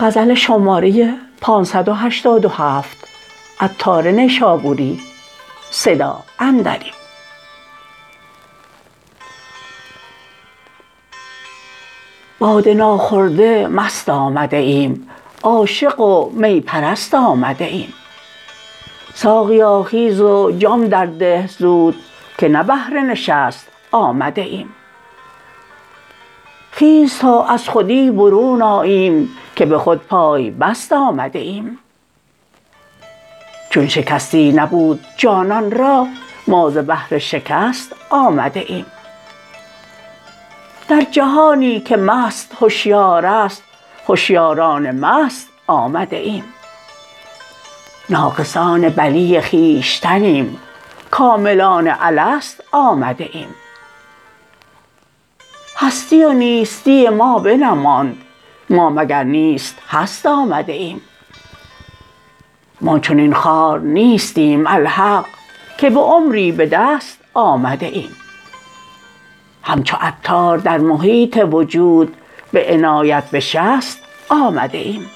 غزل شماره 587 عطار نشابوری صدا اندریم باده ناخورده مست آمده ایم عاشق و می پرست آمده ایم. ساقیا خیز و جام درده زود که نه بهر نشست آمده ایم. خیز تا از خودی برون آییم که به خود پای بست آمده ایم. چون شکستی نبود جانان را ما ز بهر شکست آمده ایم. در جهانی که مست هشیار است هشیاران مست آمده ایم. ناقصان بلی خویشتنیم کاملان الست آمده ایم. هستی و نیستی ما بنماند ما مگر نیست هست آمده ایم. ما چنین خوار نیستیم الحق که به عمری به دست آمده ایم. همچو عطار در محیط وجود به عنایت به شست آمده ایم.